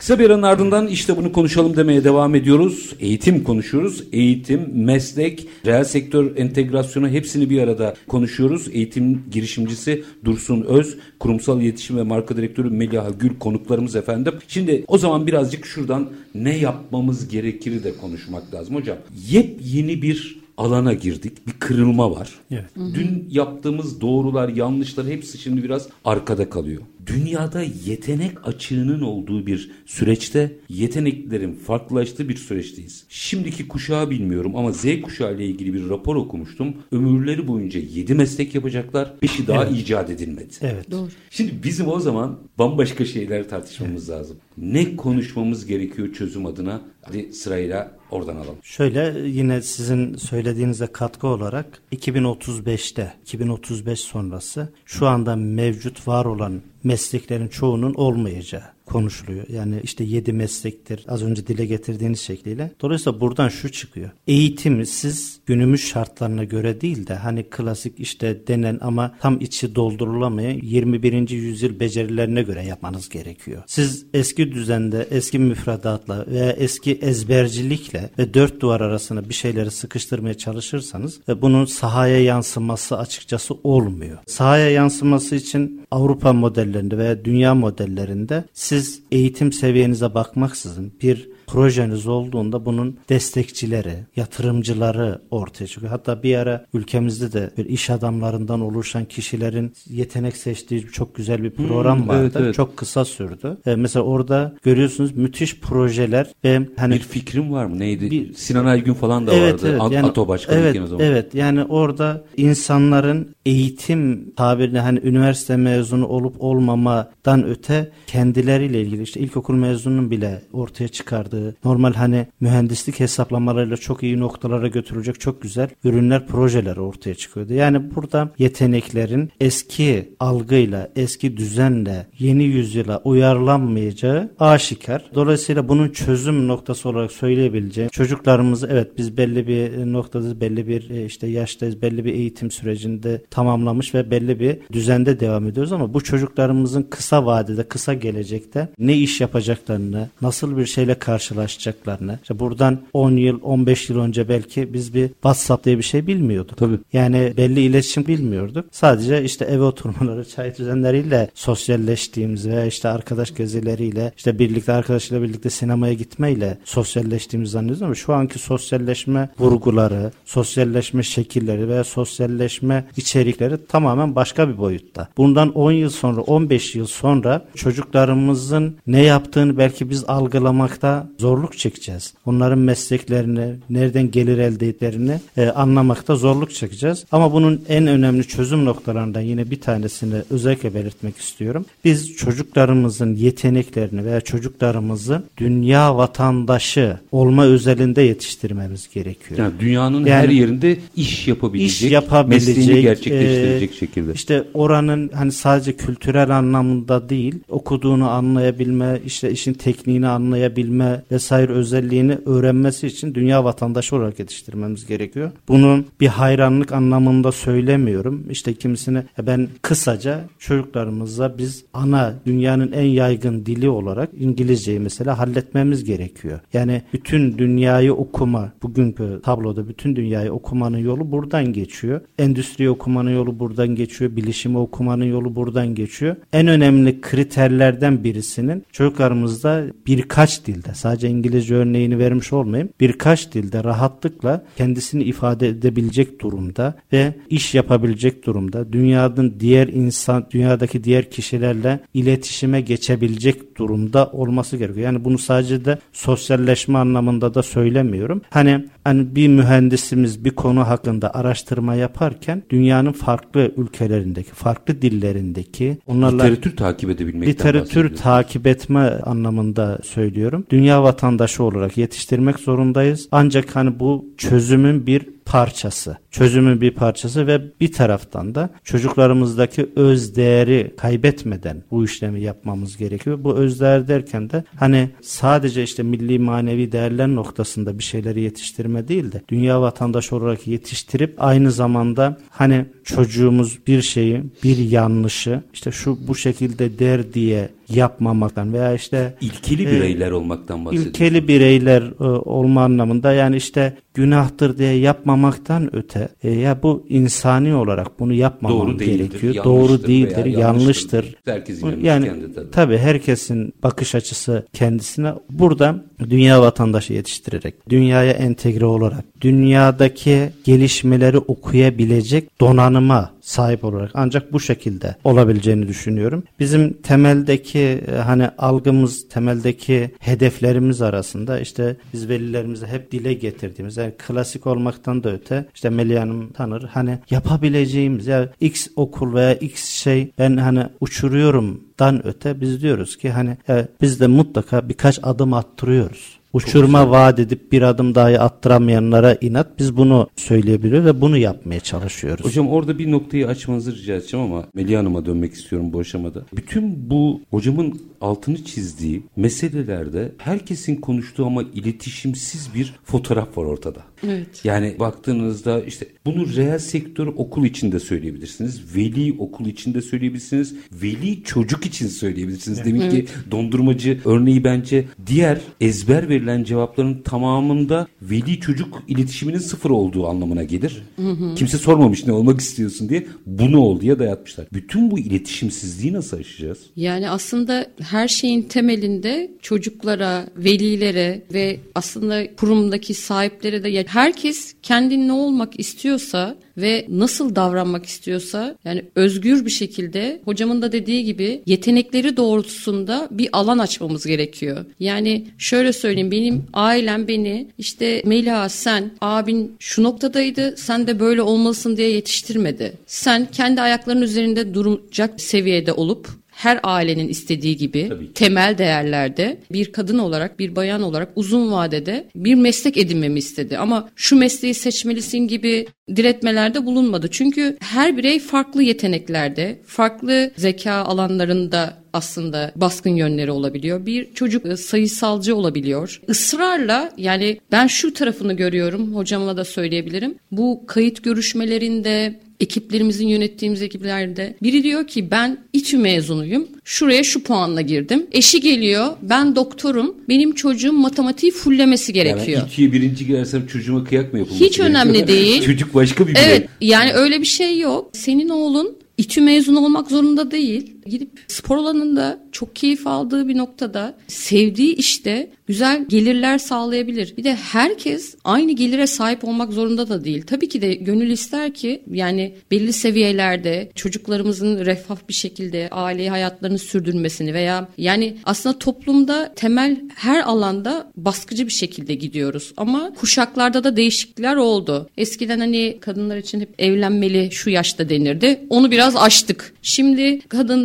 Speaker 1: Kısa bir aranın ardından işte bunu konuşalım demeye devam ediyoruz. Eğitim konuşuyoruz. Eğitim, meslek, reel sektör entegrasyonu hepsini bir arada konuşuyoruz. Eğitim girişimcisi Dursun Öz, kurumsal iletişim ve marka direktörü Meliha Gül konuklarımız efendim. Şimdi o zaman birazcık şuradan ne yapmamız gerekir de konuşmak lazım hocam. Yepyeni bir alana girdik. Bir kırılma var. Evet. Dün yaptığımız doğrular, yanlışlar hepsi şimdi biraz arkada kalıyor. Dünyada yetenek açığının olduğu bir süreçte yeteneklerin farklılaştığı bir süreçteyiz. Şimdiki kuşağı bilmiyorum ama Z kuşağı ile ilgili bir rapor okumuştum. Ömürleri boyunca 7 meslek yapacaklar. 5'i daha evet. icat edilmedi.
Speaker 2: Evet.
Speaker 1: Doğru. Şimdi bizim o zaman bambaşka şeyler tartışmamız evet. lazım. Ne konuşmamız gerekiyor çözüm adına? Hadi sırayla oradan alalım.
Speaker 2: Şöyle yine sizin söylediğinize katkı olarak 2035'te 2035 sonrası şu anda mevcut var olan mesleklerin çoğunun olmayacağı konuşuluyor. Yani işte yedi meslektir az önce dile getirdiğiniz şekliyle. Dolayısıyla buradan şu çıkıyor. Eğitimi siz günümüz şartlarına göre değil de hani klasik işte denen ama tam içi doldurulamayan 21. yüzyıl becerilerine göre yapmanız gerekiyor. Siz eski düzende, eski müfredatla veya eski ezbercilikle ve dört duvar arasında bir şeyleri sıkıştırmaya çalışırsanız ve bunun sahaya yansıması açıkçası olmuyor. Sahaya yansıması için Avrupa modellerinde veya dünya modellerinde siz eğitim seviyenize bakmaksızın bir projeniz olduğunda bunun destekçileri, yatırımcıları ortaya çıkıyor. Hatta bir ara ülkemizde de bir iş adamlarından oluşan kişilerin yetenek seçtiği çok güzel bir program hmm, vardı. Evet, evet. Çok kısa sürdü. Ee, mesela orada görüyorsunuz müthiş projeler ve
Speaker 1: hani bir fikrim var mı? Neydi? Bir, Sinan Aygün falan da evet, vardı. Evet, yani, ATO başkanı
Speaker 2: evet, o zaman. Evet. Yani orada insanların eğitim tabirine hani üniversite mezunu olup olmamadan öte kendileriyle ilgili işte ilkokul mezununun bile ortaya çıkardığı normal hani mühendislik hesaplamalarıyla çok iyi noktalara götürülecek çok güzel ürünler, projeler ortaya çıkıyordu. Yani burada yeteneklerin eski algıyla, eski düzenle, yeni yüzyıla uyarlanmayacağı aşikar. Dolayısıyla bunun çözüm noktası olarak söyleyebileceğim çocuklarımızı evet biz belli bir noktada belli bir e, işte yaştayız, belli bir eğitim sürecinde tamamlamış ve belli bir düzende devam ediyoruz ama bu çocuklarımızın kısa vadede, kısa gelecekte ne iş yapacaklarını, nasıl bir şeyle karşı karşılaşacaklarını. İşte buradan 10 yıl 15 yıl önce belki biz bir WhatsApp diye bir şey bilmiyorduk.
Speaker 1: Tabii.
Speaker 2: Yani belli iletişim bilmiyorduk. Sadece işte eve oturmaları, çay düzenleriyle sosyalleştiğimiz veya işte arkadaş gezileriyle işte birlikte arkadaşıyla birlikte sinemaya gitmeyle sosyalleştiğimizi zannediyoruz ama şu anki sosyalleşme vurguları, sosyalleşme şekilleri veya sosyalleşme içerikleri tamamen başka bir boyutta. Bundan 10 yıl sonra, 15 yıl sonra çocuklarımızın ne yaptığını belki biz algılamakta zorluk çekeceğiz. Onların mesleklerini, nereden gelir elde ettiklerini e, anlamakta zorluk çekeceğiz. Ama bunun en önemli çözüm noktalarından yine bir tanesini özellikle belirtmek istiyorum. Biz çocuklarımızın yeteneklerini veya çocuklarımızı dünya vatandaşı olma özelinde yetiştirmemiz gerekiyor.
Speaker 1: Yani dünyanın yani, her yerinde iş yapabilecek, iş yapabilecek mesleğini gerçekleştirecek e, şekilde.
Speaker 2: İşte oranın hani sadece kültürel anlamında değil, okuduğunu anlayabilme, işte işin tekniğini anlayabilme vesaire özelliğini öğrenmesi için dünya vatandaşı olarak yetiştirmemiz gerekiyor. Bunu bir hayranlık anlamında söylemiyorum. İşte kimisine ben kısaca çocuklarımıza biz ana dünyanın en yaygın dili olarak İngilizceyi mesela halletmemiz gerekiyor. Yani bütün dünyayı okuma bugünkü tabloda bütün dünyayı okumanın yolu buradan geçiyor. Endüstri okumanın yolu buradan geçiyor. Bilişimi okumanın yolu buradan geçiyor. En önemli kriterlerden birisi bilinçlisinin çocuklarımızda birkaç dilde sadece İngilizce örneğini vermiş olmayayım birkaç dilde rahatlıkla kendisini ifade edebilecek durumda ve iş yapabilecek durumda dünyanın diğer insan dünyadaki diğer kişilerle iletişime geçebilecek durumda olması gerekiyor. Yani bunu sadece de sosyalleşme anlamında da söylemiyorum. Hani hani bir mühendisimiz bir konu hakkında araştırma yaparken dünyanın farklı ülkelerindeki, farklı dillerindeki
Speaker 1: onlarla literatür takip edebilmekten
Speaker 2: Literatür takip etme anlamında söylüyorum. Dünya vatandaşı olarak yetiştirmek zorundayız. Ancak hani bu çözümün bir parçası. Çözümün bir parçası ve bir taraftan da çocuklarımızdaki öz değeri kaybetmeden bu işlemi yapmamız gerekiyor. Bu öz değer derken de hani sadece işte milli manevi değerler noktasında bir şeyleri yetiştirme değil de dünya vatandaşı olarak yetiştirip aynı zamanda hani çocuğumuz bir şeyi, bir yanlışı işte şu bu şekilde der diye yapmamaktan veya işte
Speaker 1: ilkeli e, bireyler e, olmaktan bahsediyorsun.
Speaker 2: İlkeli bireyler e, olma anlamında yani işte günahtır diye yapmamaktan öte e, ya bu insani olarak bunu yapmamam Doğru gerekiyor. Doğru değildir, yanlıştır.
Speaker 1: Herkesin
Speaker 2: yani tabii. tabii herkesin bakış açısı kendisine burada dünya vatandaşı yetiştirerek, dünyaya entegre olarak, dünyadaki gelişmeleri okuyabilecek donanıma sahip olarak ancak bu şekilde olabileceğini düşünüyorum. Bizim temeldeki e, hani algımız, temeldeki hedeflerimiz arasında işte biz velilerimize hep dile getirdiğimiz yani klasik olmaktan da öte işte Melih Hanım tanır hani yapabileceğimiz ya X okul veya X şey ben hani uçuruyorum dan öte biz diyoruz ki hani e, biz de mutlaka birkaç adım attırıyoruz. Uçurma vaat edip bir adım dahi attıramayanlara inat. Biz bunu söyleyebiliyoruz ve bunu yapmaya çalışıyoruz.
Speaker 1: Hocam orada bir noktayı açmanızı rica edeceğim ama Melih Hanım'a dönmek istiyorum bu aşamada. Bütün bu hocamın altını çizdiği meselelerde herkesin konuştuğu ama iletişimsiz bir fotoğraf var ortada.
Speaker 3: Evet.
Speaker 1: Yani baktığınızda işte bunu reel sektör okul içinde söyleyebilirsiniz. Veli okul içinde söyleyebilirsiniz. Veli çocuk için söyleyebilirsiniz. Evet. Demek ki dondurmacı örneği bence diğer ezber verilen cevapların tamamında veli çocuk iletişiminin sıfır olduğu anlamına gelir. Hı hı. Kimse sormamış ne olmak istiyorsun diye bunu ol diye dayatmışlar. Bütün bu iletişimsizliği nasıl aşacağız?
Speaker 3: Yani aslında her şeyin temelinde çocuklara, velilere ve aslında kurumdaki sahiplere de herkes kendi ne olmak istiyorsa ve nasıl davranmak istiyorsa yani özgür bir şekilde hocamın da dediği gibi yetenekleri doğrultusunda bir alan açmamız gerekiyor. Yani şöyle söyleyeyim benim ailem beni işte Mela sen abin şu noktadaydı sen de böyle olmalısın diye yetiştirmedi. Sen kendi ayaklarının üzerinde duracak seviyede olup her ailenin istediği gibi temel değerlerde bir kadın olarak bir bayan olarak uzun vadede bir meslek edinmemi istedi. Ama şu mesleği seçmelisin gibi diretmelerde bulunmadı. Çünkü her birey farklı yeteneklerde, farklı zeka alanlarında aslında baskın yönleri olabiliyor. Bir çocuk e, sayısalcı olabiliyor. Israrla yani ben şu tarafını görüyorum hocamla da söyleyebilirim. Bu kayıt görüşmelerinde ekiplerimizin yönettiğimiz ekiplerde biri diyor ki ben İTÜ mezunuyum. Şuraya şu puanla girdim. Eşi geliyor. Ben doktorum. Benim çocuğum matematiği fullemesi gerekiyor.
Speaker 1: Yani İTÜ'ye birinci girersem çocuğuma kıyak mı yapılması
Speaker 3: Hiç önemli değil.
Speaker 1: Çocuk başka bir birey.
Speaker 3: Evet yani öyle bir şey yok. Senin oğlun İTÜ mezunu olmak zorunda değil. Gidip spor alanında çok keyif aldığı bir noktada sevdiği işte güzel gelirler sağlayabilir. Bir de herkes aynı gelire sahip olmak zorunda da değil. Tabii ki de gönül ister ki yani belli seviyelerde çocuklarımızın refah bir şekilde aile hayatlarını sürdürmesini veya yani aslında toplumda temel her alanda baskıcı bir şekilde gidiyoruz. Ama kuşaklarda da değişiklikler oldu. Eskiden hani kadınlar için hep evlenmeli şu yaşta denirdi. Onu biraz aştık. Şimdi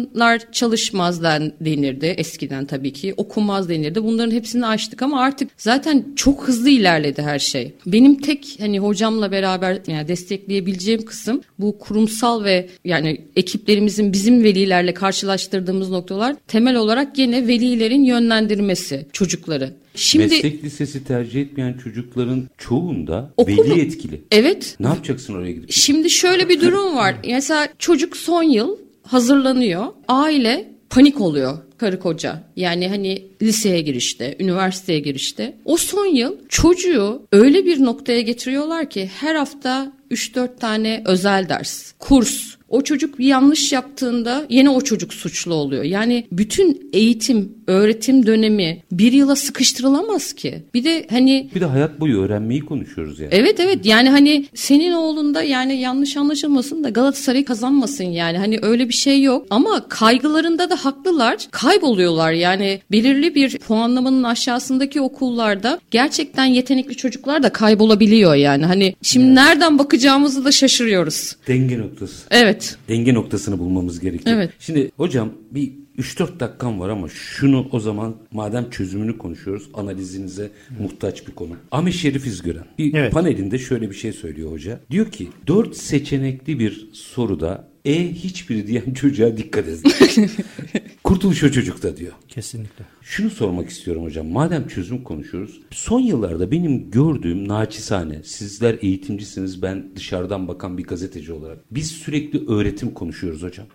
Speaker 3: kadınlar çalışmaz denirdi eskiden tabii ki. Okumaz denirdi. Bunların hepsini açtık ama artık zaten çok hızlı ilerledi her şey. Benim tek hani hocamla beraber yani destekleyebileceğim kısım bu kurumsal ve yani ekiplerimizin bizim velilerle karşılaştırdığımız noktalar temel olarak gene velilerin yönlendirmesi çocukları.
Speaker 1: Şimdi meslek lisesi tercih etmeyen çocukların çoğunda okulu, veli etkili.
Speaker 3: Evet.
Speaker 1: Ne yapacaksın oraya gidip?
Speaker 3: Şimdi şöyle bir durum var. Mesela çocuk son yıl hazırlanıyor. Aile panik oluyor karı koca. Yani hani liseye girişte, üniversiteye girişte. O son yıl çocuğu öyle bir noktaya getiriyorlar ki her hafta 3-4 tane özel ders, kurs, o çocuk bir yanlış yaptığında yine o çocuk suçlu oluyor. Yani bütün eğitim, öğretim dönemi bir yıla sıkıştırılamaz ki. Bir de hani
Speaker 1: Bir de hayat boyu öğrenmeyi konuşuyoruz yani.
Speaker 3: Evet evet yani hani senin oğlunda yani yanlış anlaşılmasın da Galatasaray kazanmasın yani hani öyle bir şey yok ama kaygılarında da haklılar kayboluyorlar yani belirli bir puanlamanın aşağısındaki okullarda gerçekten yetenekli çocuklar da kaybolabiliyor yani hani şimdi nereden bakacağımızı da şaşırıyoruz.
Speaker 1: Denge noktası.
Speaker 3: Evet
Speaker 1: Denge noktasını bulmamız gerekiyor.
Speaker 3: Evet.
Speaker 1: Şimdi hocam bir 3-4 dakikam var ama şunu o zaman madem çözümünü konuşuyoruz analizinize muhtaç bir konu. Ahmet Şerif İzgören bir
Speaker 2: Evet.
Speaker 1: panelinde şöyle bir şey söylüyor hoca. Diyor ki 4 seçenekli bir soruda E hiçbiri diyen çocuğa dikkat edin. Kurtuluş o çocukta diyor.
Speaker 2: Kesinlikle.
Speaker 1: Şunu sormak istiyorum hocam. Madem çözüm konuşuyoruz. Son yıllarda benim gördüğüm naçizane, sizler eğitimcisiniz, ben dışarıdan bakan bir gazeteci olarak. Biz sürekli öğretim konuşuyoruz hocam.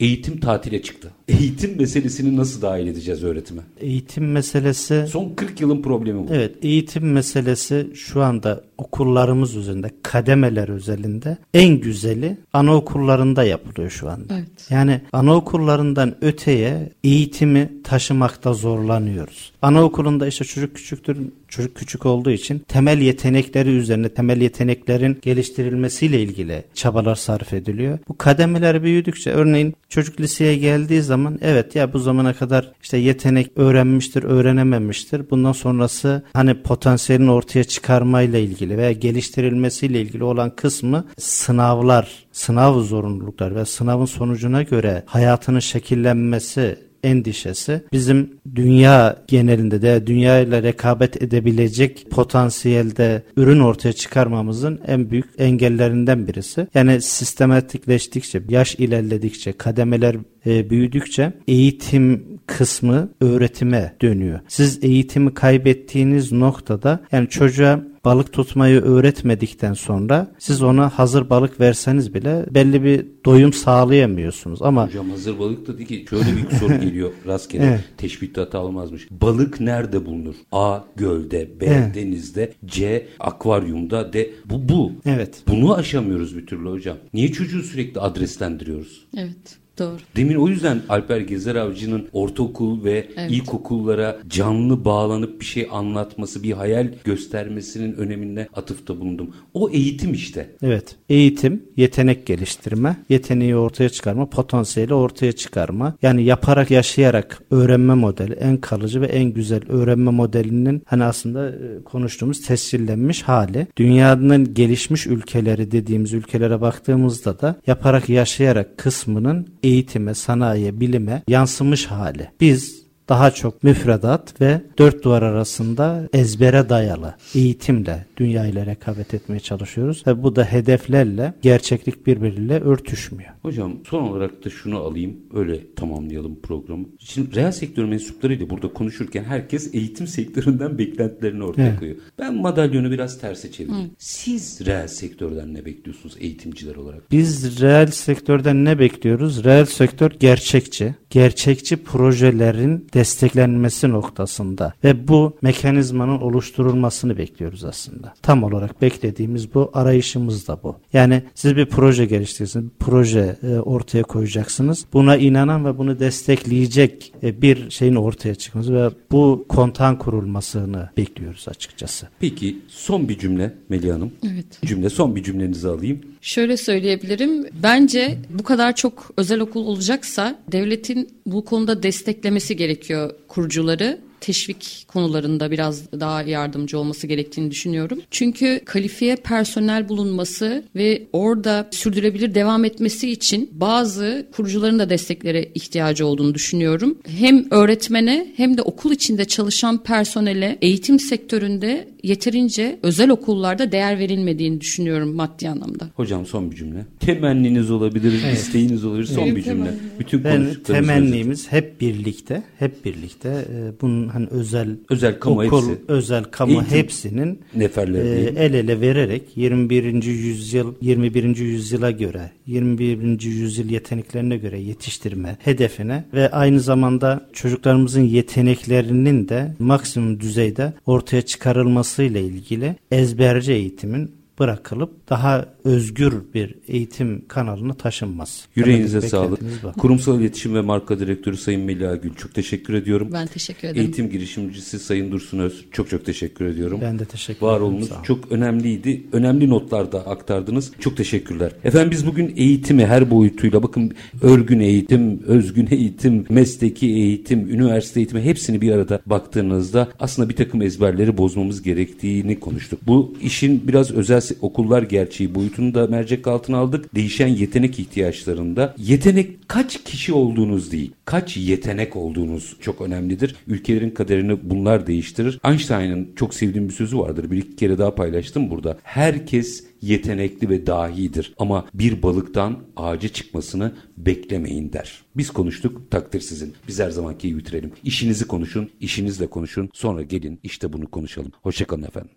Speaker 1: Eğitim tatile çıktı. Eğitim meselesini nasıl dahil edeceğiz öğretime?
Speaker 2: Eğitim meselesi
Speaker 1: Son 40 yılın problemi bu.
Speaker 2: Evet eğitim meselesi şu anda okullarımız üzerinde kademeler özelinde en güzeli anaokullarında yapılıyor şu anda.
Speaker 3: Evet.
Speaker 2: Yani anaokullarından öteye eğitimi taşımakta zorlanıyoruz. Anaokulunda işte çocuk küçüktür, çocuk küçük olduğu için temel yetenekleri üzerine temel yeteneklerin geliştirilmesiyle ilgili çabalar sarf ediliyor. Bu kademeler büyüdükçe örneğin çocuk liseye geldiği zaman evet ya bu zamana kadar işte yetenek öğrenmiştir, öğrenememiştir. Bundan sonrası hani potansiyelin ortaya çıkarmayla ilgili veya geliştirilmesiyle ilgili olan kısmı sınavlar, sınav zorunluluklar ve sınavın sonucuna göre hayatının şekillenmesi endişesi bizim dünya genelinde de dünya ile rekabet edebilecek potansiyelde ürün ortaya çıkarmamızın en büyük engellerinden birisi. Yani sistematikleştikçe, yaş ilerledikçe, kademeler e, büyüdükçe eğitim kısmı öğretime dönüyor. Siz eğitimi kaybettiğiniz noktada yani çocuğa balık tutmayı öğretmedikten sonra siz ona hazır balık verseniz bile belli bir doyum sağlayamıyorsunuz. Ama
Speaker 1: Hocam hazır balık da değil ki şöyle bir soru geliyor rastgele
Speaker 2: Evet.
Speaker 1: teşbihte hata olmazmış. Balık nerede bulunur? A. Gölde B.
Speaker 2: Evet.
Speaker 1: Denizde C. Akvaryumda D. Bu bu.
Speaker 2: evet
Speaker 1: Bunu aşamıyoruz bir türlü hocam. Niye çocuğu sürekli adreslendiriyoruz?
Speaker 3: evet doğru.
Speaker 1: Demin o yüzden Alper Gezer Avcı'nın ortaokul ve
Speaker 3: Evet.
Speaker 1: ilkokullara canlı bağlanıp bir şey anlatması, bir hayal göstermesinin önemine atıfta bulundum. O eğitim işte.
Speaker 2: Evet. Eğitim, yetenek geliştirme, yeteneği ortaya çıkarma, potansiyeli ortaya çıkarma. Yani yaparak, yaşayarak öğrenme modeli en kalıcı ve en güzel öğrenme modelinin hani aslında e, konuştuğumuz tescillenmiş hali. Dünyanın gelişmiş ülkeleri dediğimiz ülkelere baktığımızda da yaparak, yaşayarak kısmının eğitime, sanayiye, bilime yansımış hali. Biz daha çok müfredat ve dört duvar arasında ezbere dayalı eğitimle dünya ile rekabet etmeye çalışıyoruz. Ve bu da hedeflerle gerçeklik birbiriyle örtüşmüyor.
Speaker 1: Hocam son olarak da şunu alayım öyle tamamlayalım programı. Şimdi reel sektör mensuplarıyla burada konuşurken herkes eğitim sektöründen beklentilerini ortaya
Speaker 2: Evet.
Speaker 1: koyuyor. Ben madalyonu biraz terse çevireyim. Siz reel sektörden ne bekliyorsunuz eğitimciler olarak?
Speaker 2: Biz reel sektörden ne bekliyoruz? Reel sektör gerçekçi, gerçekçi projelerin desteklenmesi noktasında ve bu mekanizmanın oluşturulmasını bekliyoruz aslında. Tam olarak beklediğimiz bu, arayışımız da bu. Yani siz bir proje geliştirirsiniz, bir proje e, ortaya koyacaksınız. Buna inanan ve bunu destekleyecek e, bir şeyin ortaya çıkması ve bu kontan kurulmasını bekliyoruz açıkçası.
Speaker 1: Peki son bir cümle Melih Hanım.
Speaker 3: Evet.
Speaker 1: Cümle son bir cümlenizi alayım.
Speaker 3: Şöyle söyleyebilirim. Bence bu kadar çok özel okul olacaksa devletin bu konuda desteklemesi gerekiyor kurucuları. Teşvik konularında biraz daha yardımcı olması gerektiğini düşünüyorum. Çünkü kalifiye personel bulunması ve orada sürdürülebilir devam etmesi için bazı kurucuların da desteklere ihtiyacı olduğunu düşünüyorum. Hem öğretmene hem de okul içinde çalışan personele eğitim sektöründe yeterince özel okullarda değer verilmediğini düşünüyorum maddi anlamda.
Speaker 1: Hocam son bir cümle. Temenniniz olabilir, isteğiniz olabilir. Son
Speaker 3: Benim
Speaker 1: bir cümle.
Speaker 3: temennim.
Speaker 1: Bütün
Speaker 2: Ben
Speaker 1: konuştuklarımız
Speaker 2: temennimiz hep birlikte, hep birlikte e, bunun hani özel
Speaker 1: Özel kamu
Speaker 2: okul,
Speaker 1: hepsi.
Speaker 2: özel kamu
Speaker 1: Eğitim
Speaker 2: hepsinin
Speaker 1: neferleri
Speaker 2: e, el ele vererek 21. yüzyıl 21. yüzyıla göre 21. yüzyıl yeteneklerine göre yetiştirme hedefine ve aynı zamanda çocuklarımızın yeteneklerinin de maksimum düzeyde ortaya çıkarılması ile ilgili ezberci eğitimin bırakılıp daha özgür bir eğitim kanalına taşınmaz.
Speaker 1: Yüreğinize sağlık. Kurumsal İletişim ve Marka Direktörü Sayın Melia Gül çok teşekkür ediyorum.
Speaker 3: Ben teşekkür ederim.
Speaker 1: Eğitim girişimcisi Sayın Dursun Öz çok çok teşekkür ediyorum.
Speaker 2: Ben de teşekkür
Speaker 1: Var
Speaker 2: ederim.
Speaker 1: olunuz
Speaker 2: Sağ olun.
Speaker 1: çok önemliydi. Önemli notlar da aktardınız. Çok teşekkürler. Efendim biz bugün eğitimi her boyutuyla bakın örgün eğitim, özgün eğitim, mesleki eğitim, üniversite eğitimi hepsini bir arada baktığınızda aslında bir takım ezberleri bozmamız gerektiğini konuştuk. Bu işin biraz özel okullar gerçeği boyutunu da mercek altına aldık. Değişen yetenek ihtiyaçlarında yetenek kaç kişi olduğunuz değil, kaç yetenek olduğunuz çok önemlidir. Ülkelerin kaderini bunlar değiştirir. Einstein'ın çok sevdiğim bir sözü vardır. Bir iki kere daha paylaştım burada. Herkes yetenekli ve dahidir ama bir balıktan ağaca çıkmasını beklemeyin der. Biz konuştuk takdir sizin. Biz her zamanki bitirelim. İşinizi konuşun, işinizle konuşun. Sonra gelin işte bunu konuşalım. Hoşçakalın efendim.